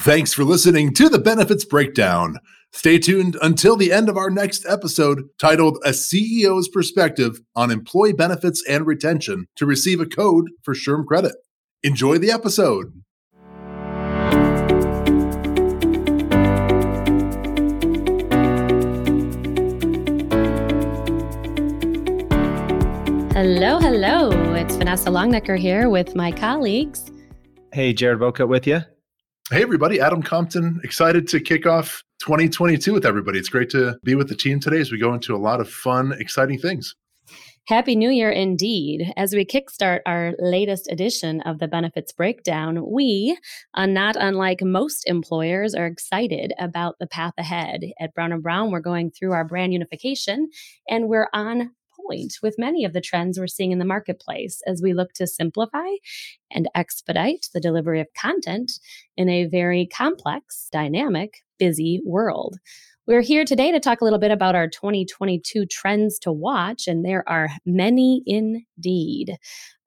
Thanks for listening to the Benefits Breakdown. Stay tuned until the end of our next episode titled A CEO's Perspective on Employee Benefits and Retention to receive a code for SHRM credit. Enjoy the episode. Hello, hello. It's Vanessa Longnecker here with my colleagues. Hey, Jared Boca with you. Hey, everybody. Adam Compton, excited to kick off 2022 with everybody. It's great to be with the team today as we go into a lot of fun, exciting things. Happy New Year indeed. As we kickstart our latest edition of the benefits breakdown, we, uh, not unlike most employers, are excited about the path ahead. At Brown and Brown, we're going through our brand unification and we're on point with many of the trends we're seeing in the marketplace as we look to simplify and expedite the delivery of content in a very complex, dynamic, busy world. We're here today to talk a little bit about our 2022 trends to watch, and there are many indeed.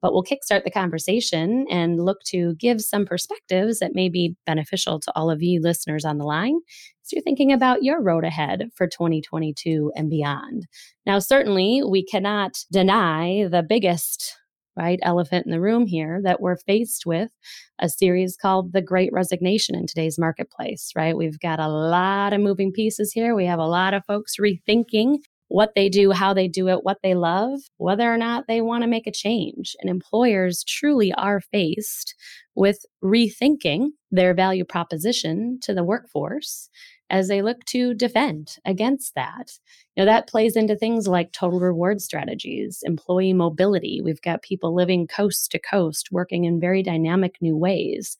But we'll kickstart the conversation and look to give some perspectives that may be beneficial to all of you listeners on the line as you're thinking about your road ahead for 2022 and beyond. Now, certainly, we cannot deny the biggest right elephant in the room here that we're faced with a series called The Great Resignation in today's marketplace, right? We've got a lot of moving pieces here. We have a lot of folks rethinking what they do, how they do it, what they love, whether or not they want to make a change. And employers truly are faced with rethinking their value proposition to the workforce as they look to defend against that. You know, that plays into things like total reward strategies, employee mobility. We've got people living coast to coast, working in very dynamic new ways.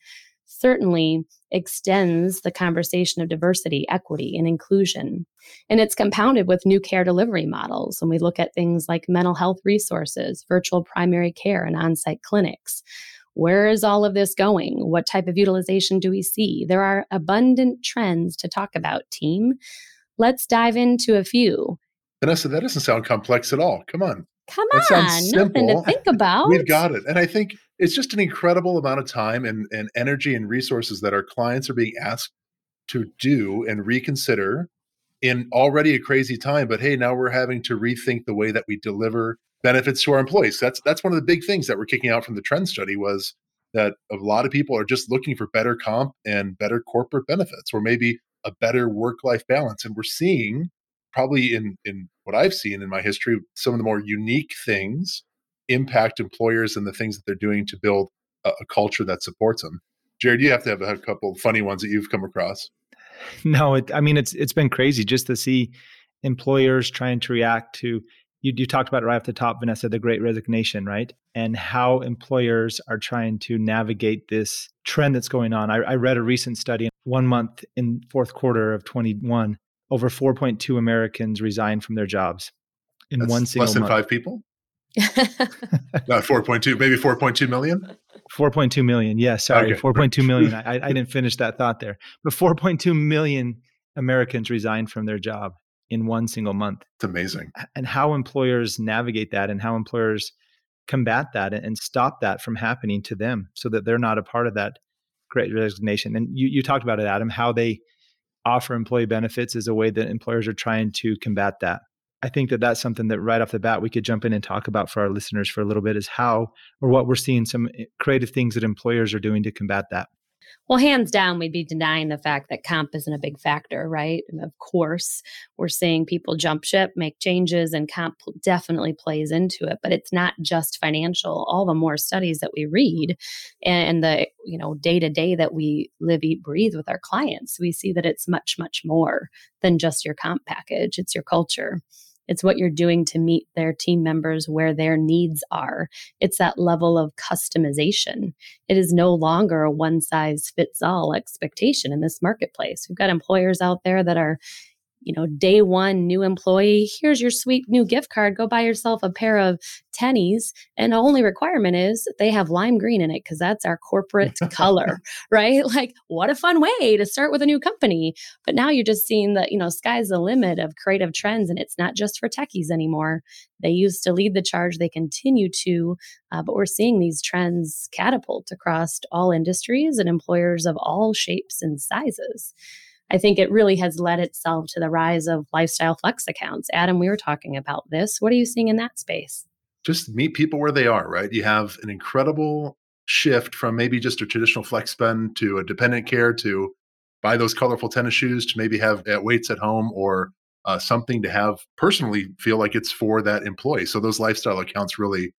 Certainly extends the conversation of diversity, equity, and inclusion. And it's compounded with new care delivery models. When we look at things like mental health resources, virtual primary care, and on site clinics. Where is all of this going? What type of utilization do we see? There are abundant trends to talk about, team. Let's dive into a few. Vanessa, that doesn't sound complex at all. Come on. Come that on, nothing to think about. We've got it. And I think it's just an incredible amount of time and, and energy and resources that our clients are being asked to do and reconsider in already a crazy time. But hey, now we're having to rethink the way that we deliver benefits to our employees. That's that's one of the big things that we're kicking out from the trend study was that a lot of people are just looking for better comp and better corporate benefits or maybe a better work-life balance. And we're seeing probably in in what I've seen in my history, some of the more unique things impact employers and the things that they're doing to build a, a culture that supports them. Jared, you have to have a couple funny ones that you've come across. No, it, I mean it's it's been crazy just to see employers trying to react to you, you talked about it right off the top, Vanessa, the great resignation, right? And how employers are trying to navigate this trend that's going on. I, I read a recent study one month in fourth quarter of 21, over 4.2 Americans resigned from their jobs in that's one single less than month. five people? Not 4.2, maybe 4.2 million? 4.2 million. Yeah, sorry, okay. 4.2 million. I, I didn't finish that thought there. But 4.2 million Americans resigned from their job in one single month. It's amazing. And how employers navigate that and how employers combat that and stop that from happening to them so that they're not a part of that great resignation. And you, you talked about it, Adam, how they offer employee benefits is a way that employers are trying to combat that. I think that that's something that right off the bat we could jump in and talk about for our listeners for a little bit is how or what we're seeing some eh, creative things that employers are doing to combat that. Well, hands down, we'd be denying the fact that comp isn't a big factor, right? And of course, we're seeing people jump ship, make changes, and comp definitely plays into it. But it's not just financial. All the more studies that we read and the you know day to day that we live, eat, breathe with our clients, we see that it's much, much more than just your comp package. It's your culture. It's what you're doing to meet their team members where their needs are. It's that level of customization. It is no longer a one size fits all expectation in this marketplace. We've got employers out there that are you know, day one new employee, here's your sweet new gift card. Go buy yourself a pair of tennies. And the only requirement is they have lime green in it because that's our corporate color, right? Like, what a fun way to start with a new company. But now you're just seeing that, you know, sky's the limit of creative trends. And it's not just for techies anymore. They used to lead the charge, they continue to. Uh, but we're seeing these trends catapult across all industries and employers of all shapes and sizes. I think it really has led itself to the rise of lifestyle flex accounts. Adam, we were talking about this. What are you seeing in that space? Just meet people where they are, right? You have an incredible shift from maybe just a traditional flex spend to a dependent care to buy those colorful tennis shoes to maybe have at weights at home or uh, something to have personally feel like it's for that employee. So those lifestyle accounts really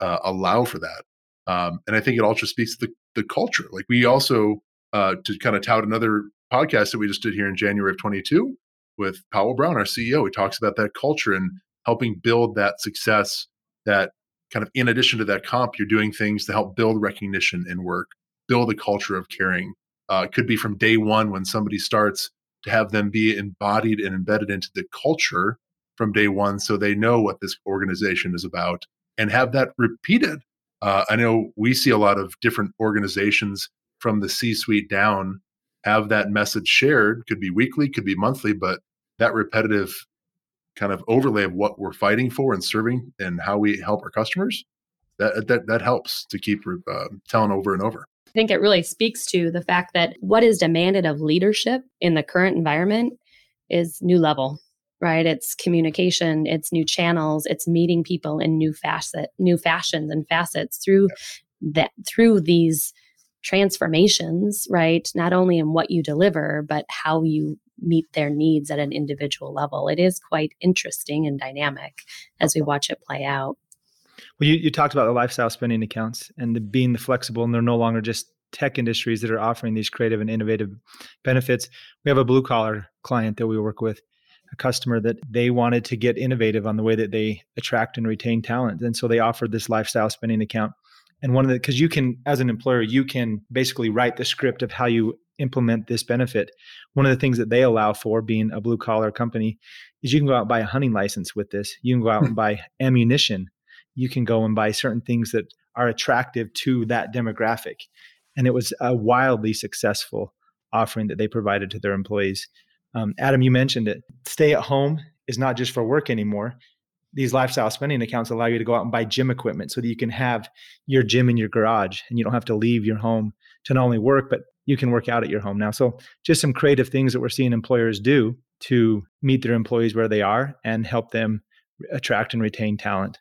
uh, allow for that. Um, and I think it also speaks to the, the culture. Like we also, uh, to kind of tout another podcast that we just did here in January of 22 with Powell Brown, our CEO. He talks about that culture and helping build that success that kind of in addition to that comp, you're doing things to help build recognition in work, build a culture of caring. Uh, it could be from day one when somebody starts to have them be embodied and embedded into the culture from day one so they know what this organization is about and have that repeated. Uh, I know we see a lot of different organizations from the C suite down have that message shared could be weekly could be monthly but that repetitive kind of overlay of what we're fighting for and serving and how we help our customers that that, that helps to keep uh, telling over and over. I think it really speaks to the fact that what is demanded of leadership in the current environment is new level right? It's communication it's new channels it's meeting people in new facet new fashions and facets through that through these transformations, right? Not only in what you deliver, but how you meet their needs at an individual level. It is quite interesting and dynamic as we watch it play out. Well, you, you talked about the lifestyle spending accounts and the, being the flexible, and they're no longer just tech industries that are offering these creative and innovative benefits. We have a blue collar client that we work with, a customer that they wanted to get innovative on the way that they attract and retain talent. And so they offered this lifestyle spending account and one of the because you can as an employer you can basically write the script of how you implement this benefit. One of the things that they allow for being a blue collar company is you can go out and buy a hunting license with this. You can go out and buy ammunition. You can go and buy certain things that are attractive to that demographic. And it was a wildly successful offering that they provided to their employees. Um, adam you mentioned it. Stay at home is not just for work anymore these lifestyle spending accounts allow you to go out and buy gym equipment so that you can have your gym in your garage and you don't have to leave your home to not only work, but you can work out at your home now. So, just some creative things that we're seeing employers do to meet their employees where they are and help them attract and retain talent.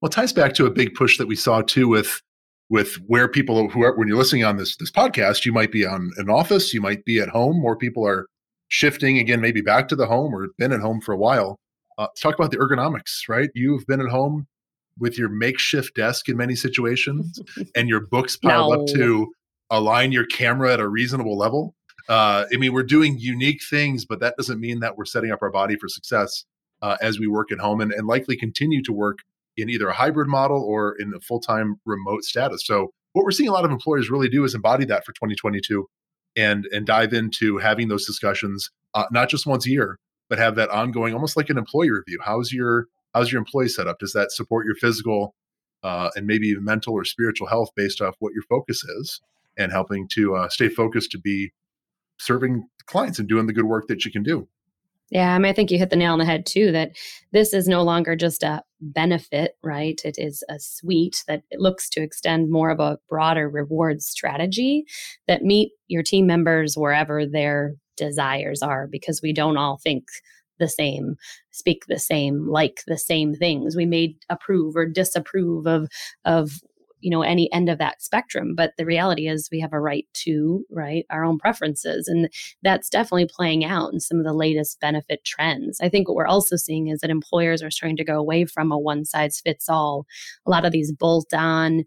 Well, ties back to a big push that we saw too with with where people who are when you're listening on this this podcast, you might be on an office, you might be at home. More people are shifting again, maybe back to the home or been at home for a while. Uh, talk about the ergonomics, right? You've been at home with your makeshift desk in many situations and your books piled no. up to align your camera at a reasonable level. Uh, I mean, we're doing unique things, but that doesn't mean that we're setting up our body for success uh, as we work at home and, and likely continue to work in either a hybrid model or in a full time remote status. So, what we're seeing a lot of employers really do is embody that for 2022 and and dive into having those discussions, uh, not just once a year, but have that ongoing, almost like an employee review. How's your how's your employee setup? Does that support your physical uh, and maybe even mental or spiritual health based off what your focus is, and helping to uh, stay focused to be serving clients and doing the good work that you can do. Yeah, I mean, I think you hit the nail on the head too. That this is no longer just a benefit, right? It is a suite that looks to extend more of a broader reward strategy that meet your team members wherever they're desires are because we don't all think the same, speak the same, like the same things. We may approve or disapprove of of you know any end of that spectrum but the reality is we have a right to right our own preferences and that's definitely playing out in some of the latest benefit trends i think what we're also seeing is that employers are starting to go away from a one size fits all a lot of these bolt on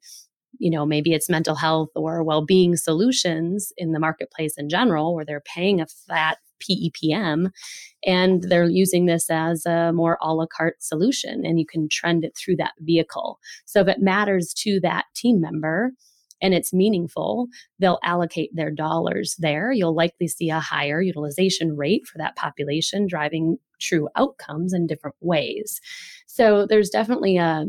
you know, maybe it's mental health or well being solutions in the marketplace in general, where they're paying a fat PEPM and they're using this as a more a la carte solution and you can trend it through that vehicle. So if it matters to that team member, and it's meaningful, they'll allocate their dollars there. You'll likely see a higher utilization rate for that population, driving true outcomes in different ways. So there's definitely a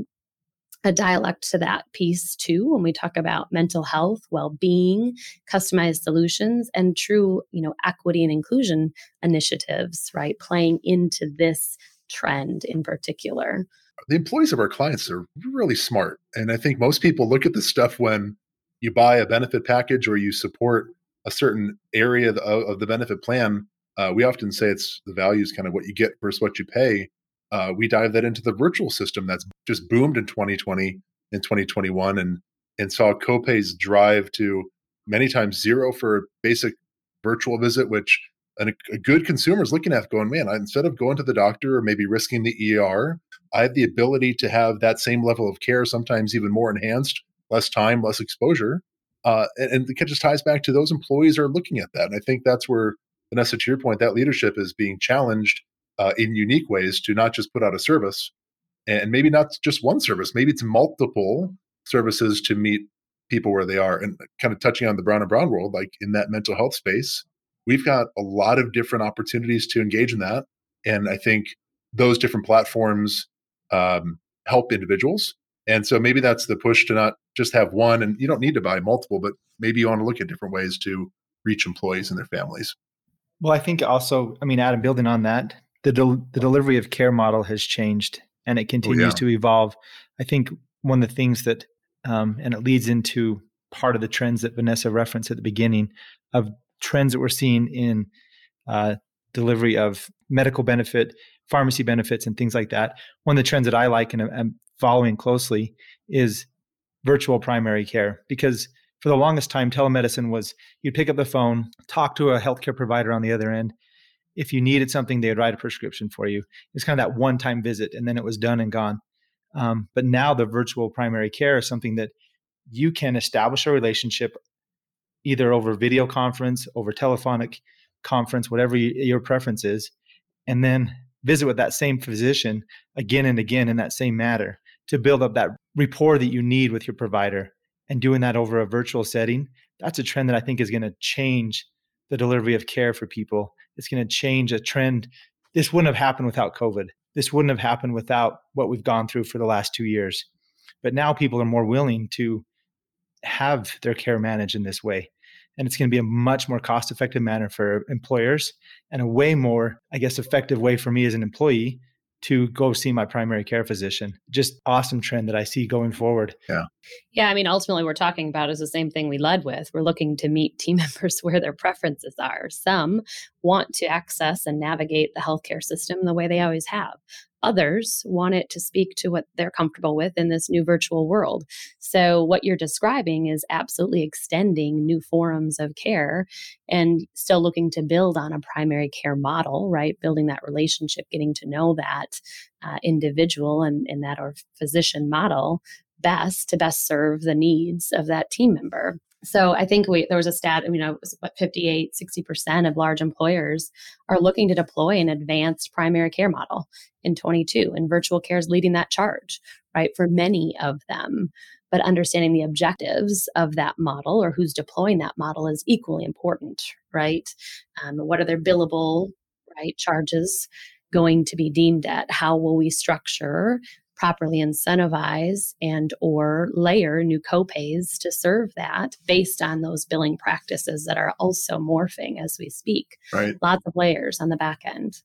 a dialect to that piece too when we talk about mental health well-being customized solutions and true you know equity and inclusion initiatives right playing into this trend in particular. The employees of our clients are really smart and i think most people look at this stuff when you buy a benefit package or you support a certain area of, of the benefit plan uh, we often say it's the value is kind of what you get versus what you pay uh, we dive that into the virtual system that's just boomed in 2020 and 2021 and and saw copays drive to many times zero for a basic virtual visit which an, a good consumer is looking at going man instead of going to the doctor or maybe risking the er i have the ability to have that same level of care sometimes even more enhanced less time less exposure. Uh, and, and it just ties back to those employees are looking at that and i think that's where vanessa to your point that leadership is being challenged uh, in unique ways to not just put out a service and maybe not just one service, maybe it's multiple services to meet people where they are. And kind of touching on the Brown and Brown world, like in that mental health space, we've got a lot of different opportunities to engage in that. And I think those different platforms um, help individuals. And so maybe that's the push to not just have one, and you don't need to buy multiple, but maybe you want to look at different ways to reach employees and their families. Well, I think also, I mean, Adam, building on that, the del- the delivery of care model has changed and it continues oh, yeah. to evolve. I think one of the things that um, and it leads into part of the trends that Vanessa referenced at the beginning of trends that we're seeing in uh, delivery of medical benefit, pharmacy benefits, and things like that. One of the trends that I like and am following closely is virtual primary care because for the longest time, telemedicine was you'd pick up the phone, talk to a healthcare provider on the other end, if you needed something, they would write a prescription for you. It's kind of that one time visit and then it was done and gone. Um, but now the virtual primary care is something that you can establish a relationship either over video conference, over telephonic conference, whatever you, your preference is, and then visit with that same physician again and again in that same matter to build up that rapport that you need with your provider. And doing that over a virtual setting, that's a trend that I think is going to change the delivery of care for people it's going to change a trend. This wouldn't have happened without COVID. This wouldn't have happened without what we've gone through for the last two years. But now people are more willing to have their care managed in this way. And it's going to be a much more cost effective manner for employers and a way more, I guess, effective way for me as an employee to go see my primary care physician. Just awesome trend that I see going forward. Yeah. Yeah. I mean, ultimately, we're talking about is the same thing we led with. We're looking to meet team members where their preferences are. Some want to access and navigate the healthcare system the way they always have. Others want it to speak to what they're comfortable with in this new virtual world. So, what you're describing is absolutely extending new forms of care and still looking to build on a primary care model, right? Building that relationship, getting to know that uh, individual and, and that or physician model best to best serve the needs of that team member. So I think we, there was a stat, you know, what 58, 60% of large employers are looking to deploy an advanced primary care model in 22 and virtual care is leading that charge, right? For many of them. But understanding the objectives of that model or who's deploying that model is equally important, right? Um, what are their billable, right, charges going to be deemed at? How will we structure properly incentivize and or layer new copays to serve that based on those billing practices that are also morphing as we speak. Right. Lots of layers on the back end.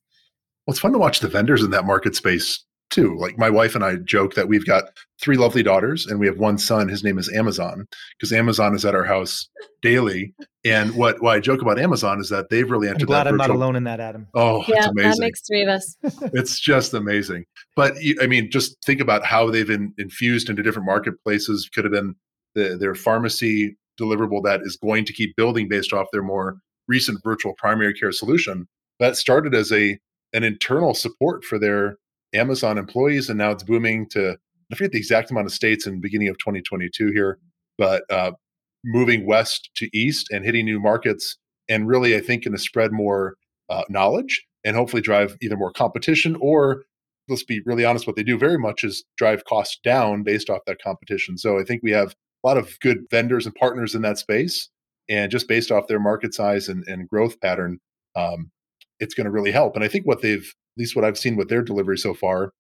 Well, it's fun to watch the vendors in that market space too. Like my wife and I joke that we've got three lovely daughters and we have one son. His name is Amazon because Amazon is at our house daily. And what, what I joke about Amazon is that they've really entered. I'm glad that I'm not alone in that, Adam. Oh, yeah, it's amazing. That makes three of us. it's just amazing. But I mean, just think about how they've been infused into different marketplaces. Could have been the, their pharmacy deliverable that is going to keep building based off their more recent virtual primary care solution. That started as a an internal support for their Amazon employees, and now it's booming to I forget the exact amount of states in the beginning of 2022 here, but uh, moving west to east and hitting new markets, and really I think going to spread more uh, knowledge and hopefully drive either more competition or let's be really honest, what they do very much is drive costs down based off that competition. So I think we have a lot of good vendors and partners in that space. And just based off their market size and, and growth pattern, um, it's going to really help. And I think what they've, least what I've seen with their delivery so far,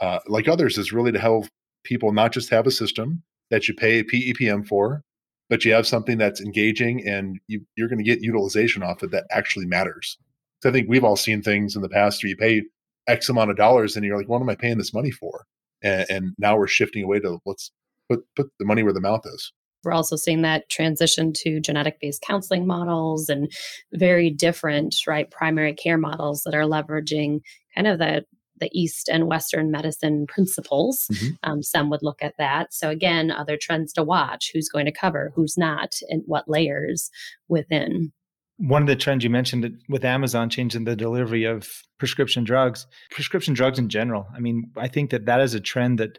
uh, like others, is really to help people not just have a system that you pay a PEPM for, but you have something that's engaging and you, you're going to get utilization off it that actually matters. So I think we've all seen things in the past where you pay X amount of dollars and you're like, what am I paying this money for? And, and now we're shifting away to let's put put the money where the mouth is. We're also seeing that transition to genetic based counseling models and very different, right, primary care models that are leveraging kind of the the East and Western medicine principles. Mm-hmm. Um, some would look at that. So, again, other trends to watch who's going to cover, who's not, and what layers within. One of the trends you mentioned with Amazon changing the delivery of prescription drugs, prescription drugs in general. I mean, I think that that is a trend that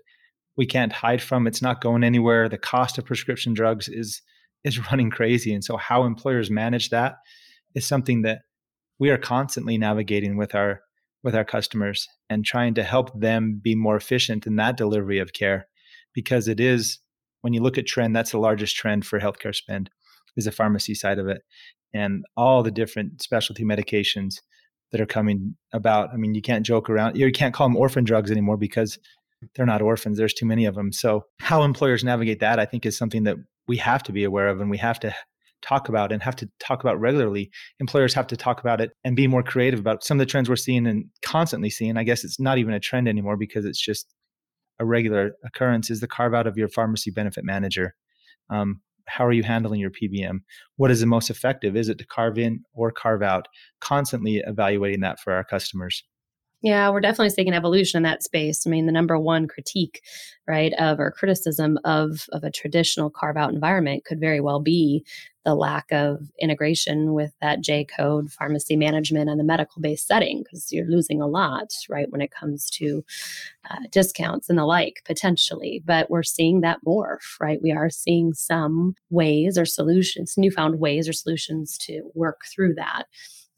we can't hide from. It's not going anywhere. The cost of prescription drugs is is running crazy, and so how employers manage that is something that we are constantly navigating with our with our customers and trying to help them be more efficient in that delivery of care because it is when you look at trend that's the largest trend for healthcare spend is the pharmacy side of it and all the different specialty medications that are coming about i mean you can't joke around you can't call them orphan drugs anymore because they're not orphans there's too many of them so how employers navigate that i think is something that we have to be aware of and we have to talk about and have to talk about regularly. Employers have to talk about it and be more creative about some of the trends we're seeing and constantly seeing. I guess it's not even a trend anymore because it's just a regular occurrence is the carve out of your pharmacy benefit manager. Um, how are you handling your PBM? What is the most effective? Is it to carve in or carve out? Constantly evaluating that for our customers. Yeah, we're definitely seeing an evolution in that space. I mean, the number one critique, right, of or criticism of of a traditional carve out environment could very well be the lack of integration with that J code pharmacy management and the medical based setting because you're losing a lot, right, when it comes to uh, discounts and the like potentially. But we're seeing that morph, right? We are seeing some ways or solutions, newfound ways or solutions to work through that.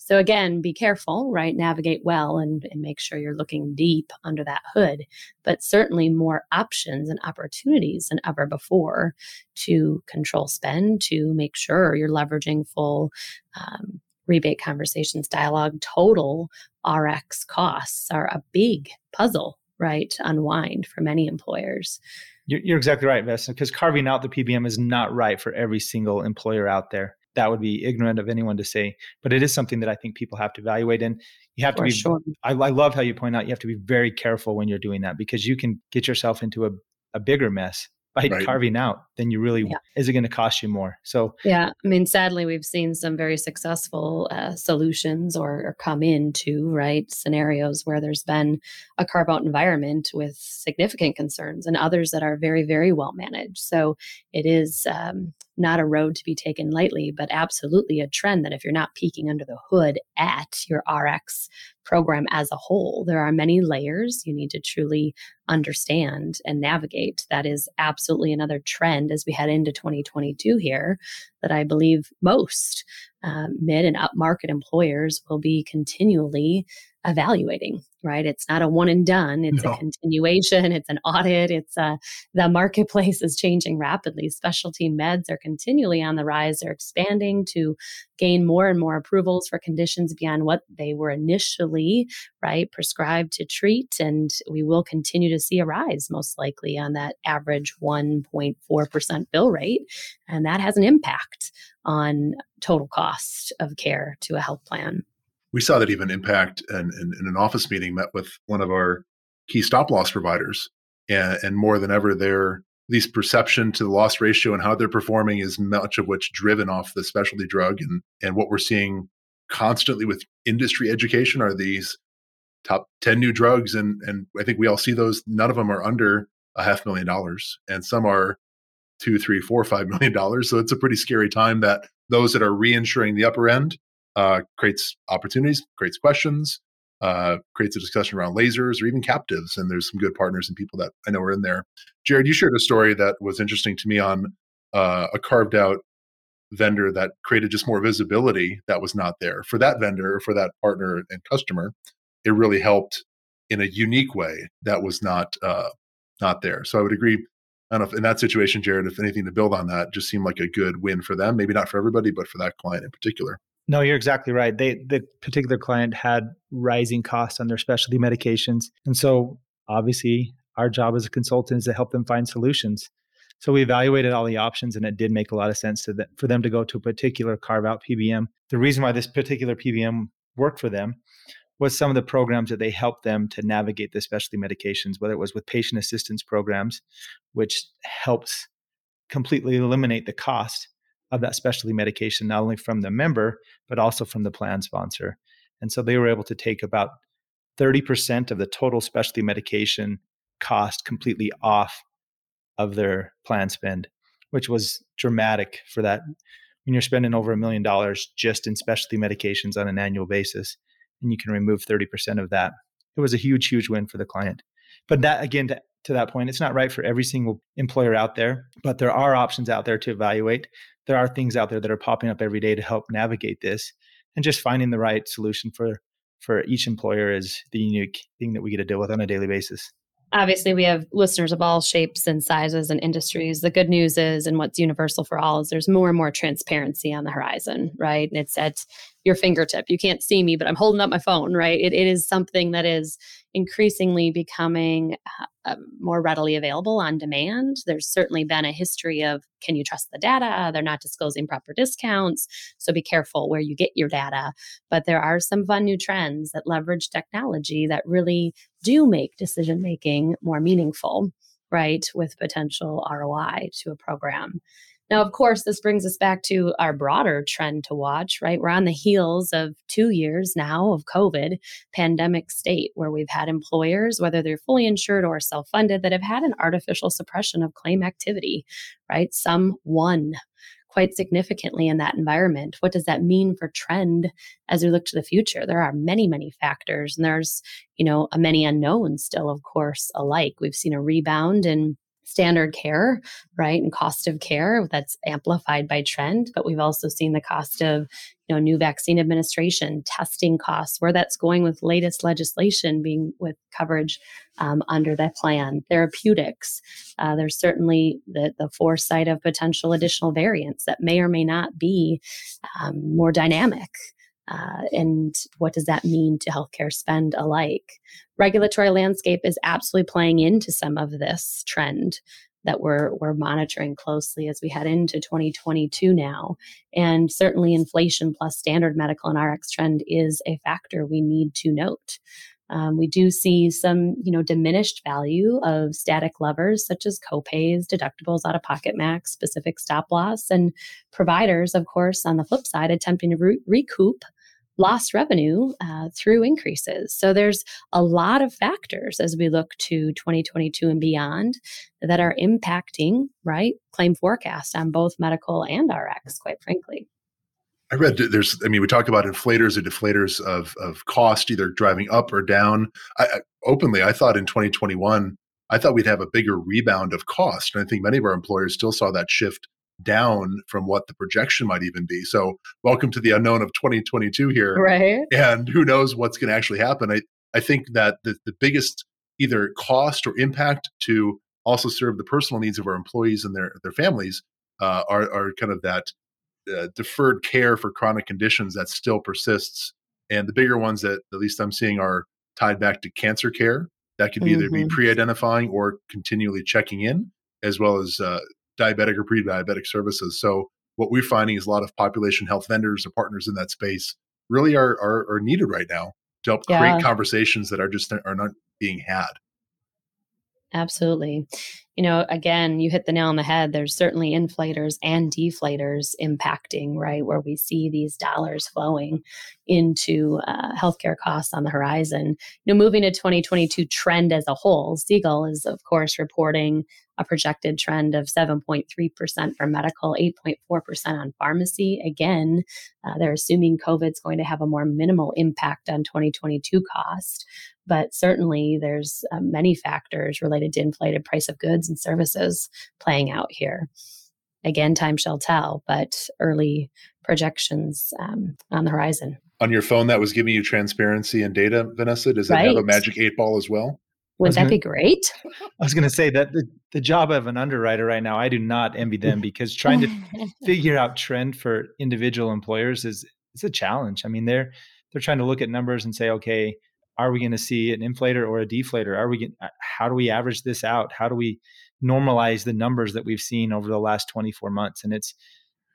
So again, be careful, right? Navigate well and, and, make sure you're looking deep under that hood, but certainly more options and opportunities than ever before to control spend, to make sure you're leveraging full um, rebate conversations, dialogue, total RX costs are a big puzzle, right? To unwind for many employers. You're, you're exactly right, Vesta, because carving out the PBM is not right for every single employer out there that would be ignorant of anyone to say, but it is something that I think people have to evaluate. And you have to be, sure. I, I, love how you point out, you have to be very careful when you're doing that because you can get yourself into a, a bigger mess by right. carving out then you really yeah. is it going to cost you more so yeah i mean sadly we've seen some very successful uh, solutions or, or, come into right scenarios where there's been a carve out environment with significant concerns and others that are very very well managed so it is um, not a road to be taken lightly but absolutely a trend that if you're not peeking under the hood at your rx program as a whole. There are many layers you need to truly understand and navigate. That is absolutely another trend as we head into 2022 here that I believe most uh, mid and upmarket employers will be continually evaluating right? It's not a one and done. It's no. a continuation. It's an audit. It's a the marketplace is changing rapidly. Specialty meds are continually on the rise. They're expanding to gain more and more approvals for conditions beyond what they were initially right prescribed to treat and we will continue to see a rise most likely on that average 1.4% bill rate and that has an impact on total cost of care to a health plan. We saw that even impact in, in, in, an office meeting met with one of our key stop loss providers and, and more than ever their these perception to the loss ratio and how they're performing is much of what's driven off the specialty drug. And and what we're seeing constantly with industry education are these top 10 new drugs and and i think we all see those. None of them are under a half million dollars and some are two three four five million dollars so it's a pretty scary time that those that are reinsuring the upper end uh, creates opportunities, creates questions, uh, creates a discussion around lasers or even captives. And there's some good partners and people that I know are in there. Jared, you shared a story that was interesting to me on uh, a carved out vendor that created just more visibility that was not there for that vendor, for that partner and customer. It really helped in a unique way that was not uh, not there. So I would agree. I don't know if in that situation, Jared, if anything to build on that, just seemed like a good win for them. Maybe not for everybody, but for that client in particular. No, you're exactly right. They the particular client had rising costs on their specialty medications. And so obviously our job as a consultant is to help them find solutions. So we evaluated all the options and it did make a lot of sense the, for them to go to a particular carve out PBM. The reason why this particular PBM worked for them was some of the programs that they helped them to navigate the specialty medications, whether it was with patient assistance programs, which helps completely eliminate the cost of that specialty medication, not only from the member, but also from the plan sponsor. And so they were able to take about 30% of the total specialty medication cost completely off of their plan spend, which was dramatic for that when you're spending over a million dollars just in specialty medications on an annual basis and you can remove 30% of that. It was a huge, huge win for the client. But that, again, to, to that point, it's not right for every single employer out there, but there are options out there to evaluate. There are things out there that are popping up every day to help navigate this. And just finding the right solution for for each employer is the unique thing that we get to deal with on a daily basis obviously we have listeners of all shapes and sizes and industries the good news is and what's universal for all is there's more and more transparency on the horizon right and it's at your fingertip you can't see me but i'm holding up my phone right it, it is something that is increasingly becoming uh, um, more readily available on demand. There's certainly been a history of can you trust the data? They're not disclosing proper discounts. So be careful where you get your data. But there are some fun new trends that leverage technology that really do make decision making more meaningful, right? With potential ROI to a program. Now, of course, this brings us back to our broader trend to watch, right? We're on the heels of two years now of COVID pandemic state where we've had employers, whether they're fully insured or self funded, that have had an artificial suppression of claim activity, right? Some won quite significantly in that environment. What does that mean for trend as we look to the future? There are many, many factors, and there's, you know, a many unknowns still, of course, alike. We've seen a rebound in standard care, right, and cost of care that's amplified by trend. But we've also seen the cost of you know new vaccine administration, testing costs, where that's going with latest legislation being with coverage um, under that plan. Therapeutics, uh, there's certainly the the foresight of potential additional variants that may or may not be um, more dynamic. Uh, and what does that mean to healthcare spend alike? Regulatory landscape is absolutely playing into some of this trend that we're we're monitoring closely as we head into 2022 now. And certainly inflation plus standard medical and RX trend is a factor we need to note. Um, we do see some, you know, diminished value of static levers such as copays, deductibles, out-of-pocket max, specific stop loss, and providers, of course, on the flip side, attempting to re- recoup lost revenue uh, through increases. So there's a lot of factors as we look to 2022 and beyond that are impacting, right, claim forecast on both medical and RX, quite frankly. I read there's, I mean, we talk about inflators or deflators of, of cost, either driving up or down. I, I, openly, I thought in 2021, I thought we'd have a bigger rebound of cost. And I think many of our employers still saw that shift down from what the projection might even be. So, welcome to the unknown of 2022 here. Right. And who knows what's going to actually happen. I, I think that the, the biggest either cost or impact to also serve the personal needs of our employees and their, their families uh, are, are kind of that uh, deferred care for chronic conditions that still persists. And the bigger ones that at least I'm seeing are tied back to cancer care. That could mm-hmm. either be mm-hmm. pre-identifying or continually checking in, as well as uh, diabetic or pre-diabetic services. So what we're finding is a lot of population health vendors or partners in that space really are are, are needed right now to help yeah. create conversations that are just are not being had. Absolutely. You know, again, you hit the nail on the head. There's certainly inflators and deflators impacting, right, where we see these dollars flowing into uh, healthcare costs on the horizon. You know, moving to 2022 trend as a whole, Segal is, of course, reporting a projected trend of 7.3% for medical, 8.4% on pharmacy. Again, uh, they're assuming COVID's going to have a more minimal impact on 2022 cost. But certainly, there's uh, many factors related to inflated price of goods and services playing out here. Again, time shall tell, but early projections um, on the horizon. On your phone, that was giving you transparency and data, Vanessa. Does that right. have a magic eight ball as well? Wouldn't that gonna, be great? I was going to say that the, the job of an underwriter right now, I do not envy them because trying to figure out trend for individual employers is it's a challenge. I mean, they're they're trying to look at numbers and say, okay, are we going to see an inflator or a deflator? Are we going, uh, how do we average this out? How do we normalize the numbers that we've seen over the last 24 months? And it's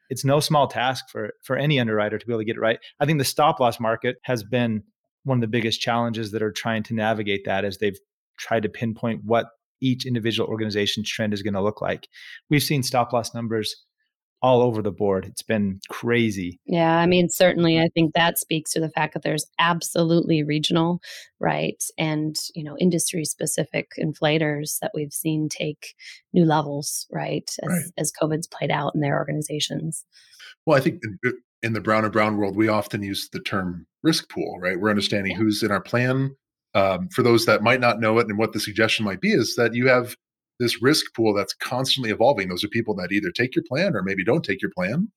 it's no small task for for any underwriter to be able to get it right. I think the stop loss market has been one of the biggest challenges that are trying to navigate that as they've tried to pinpoint what each individual organization's trend is going to look like. We've seen stop loss numbers all over the board. It's been crazy. Yeah, I mean, certainly, I think that speaks to the fact that there's absolutely regional, right, and you know, industry specific inflators that we've seen take new levels, right, as, right. as COVID's played out in their organizations. Well, I think in the Brown and Brown world, we often use the term risk pool, right? We're understanding yeah. who's in our plan. Um, for those that might not know it, and what the suggestion might be is that you have this risk pool that's constantly evolving. Those are people that either take your plan or maybe don't take your plan.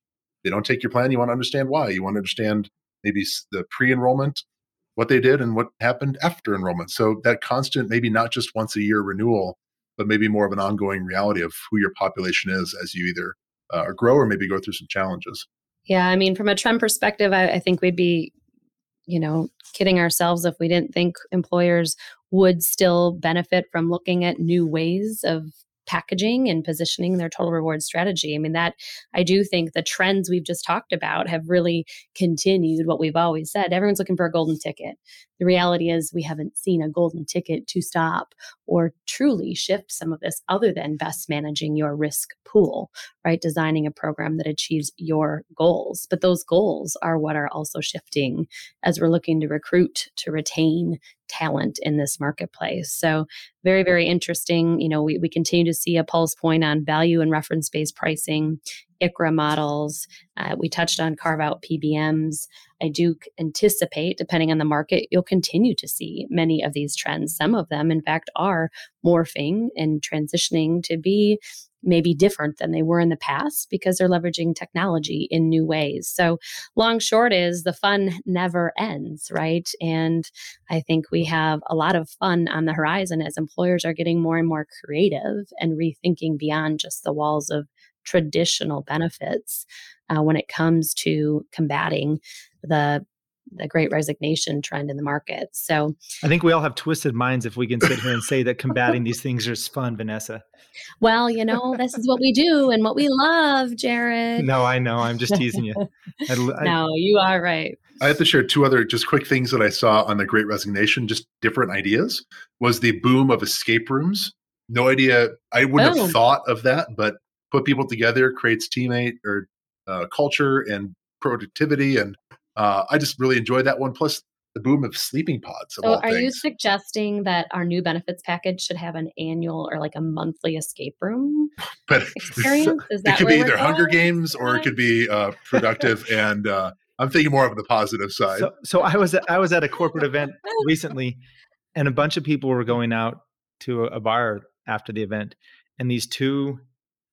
They don't take your plan. You want to understand why. You want to understand maybe the pre-enrollment, what they did, and what happened after enrollment. So that constant, maybe not just once a year renewal, but maybe more of an ongoing reality of who your population is as you either uh, grow or maybe go through some challenges. Yeah, I mean, from a trend perspective, I, I think we'd be, you know, kidding ourselves if we didn't think employers would still benefit from looking at new ways of packaging and positioning their total reward strategy. I mean, that I do think the trends we've just talked about have really continued what we've always said. Everyone's looking for a golden ticket. The reality is, we haven't seen a golden ticket to stop or truly shift some of this other than best managing your risk pool, right? Designing a program that achieves your goals. But those goals are what are also shifting as we're looking to recruit, to retain talent in this marketplace. So, very, very interesting. You know, we, we continue to see a pulse point on value and reference based pricing ICHRA models. Uh, we touched on carve out PBMs. I do anticipate, depending on the market, you'll continue to see many of these trends. Some of them, in fact, are morphing and transitioning to be maybe different than they were in the past because they're leveraging technology in new ways. So, long short is the fun never ends, right? And I think we have a lot of fun on the horizon as employers are getting more and more creative and rethinking beyond just the walls of traditional benefits uh, when it comes to combating the the great resignation trend in the market. So I think we all have twisted minds if we can sit here and say that combating these things is fun, Vanessa. Well, you know, this is what we do and what we love, Jared. No, I know. I'm just teasing you. I, I, no, you are right. I have to share two other just quick things that I saw on the Great Resignation, just different ideas. Was the boom of escape rooms. No idea. I wouldn't oh. have thought of that, but put people together, creates teammate or uh, culture and productivity. And uh, I just really enjoyed that one. Plus the boom of sleeping pods. So, are things. you suggesting that our new benefits package should have an annual or like a monthly escape room but experience? Is that it could be either Hunger Games or it could be uh, productive. and uh, I'm thinking more of the positive side. So, so I was at, I was at a corporate event recently, and a bunch of people were going out to a, a bar after the event, and these two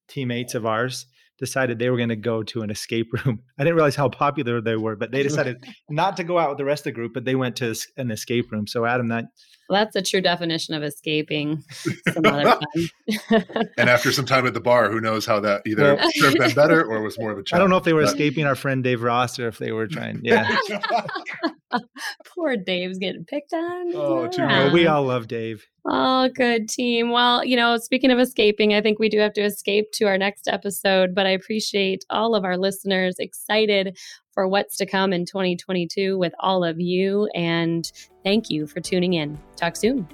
teammates of ours decided they were going to go to an escape room. I didn't realize how popular they were, but they decided not to go out with the rest of the group, but they went to an escape room. So Adam, that well, that's a true definition of escaping some other and after some time at the bar, who knows how that either well, served them better or was more of a challenge. I don't know if they were but, escaping our friend Dave Ross or if they were trying. Yeah. Poor Dave's getting picked on. Oh, too well, we all love Dave. Oh, good team. Well, you know, speaking of escaping, I think we do have to escape to our next episode, but I appreciate all of our listeners excited for what's to come in 2022 with all of you. And thank you for tuning in. Talk soon.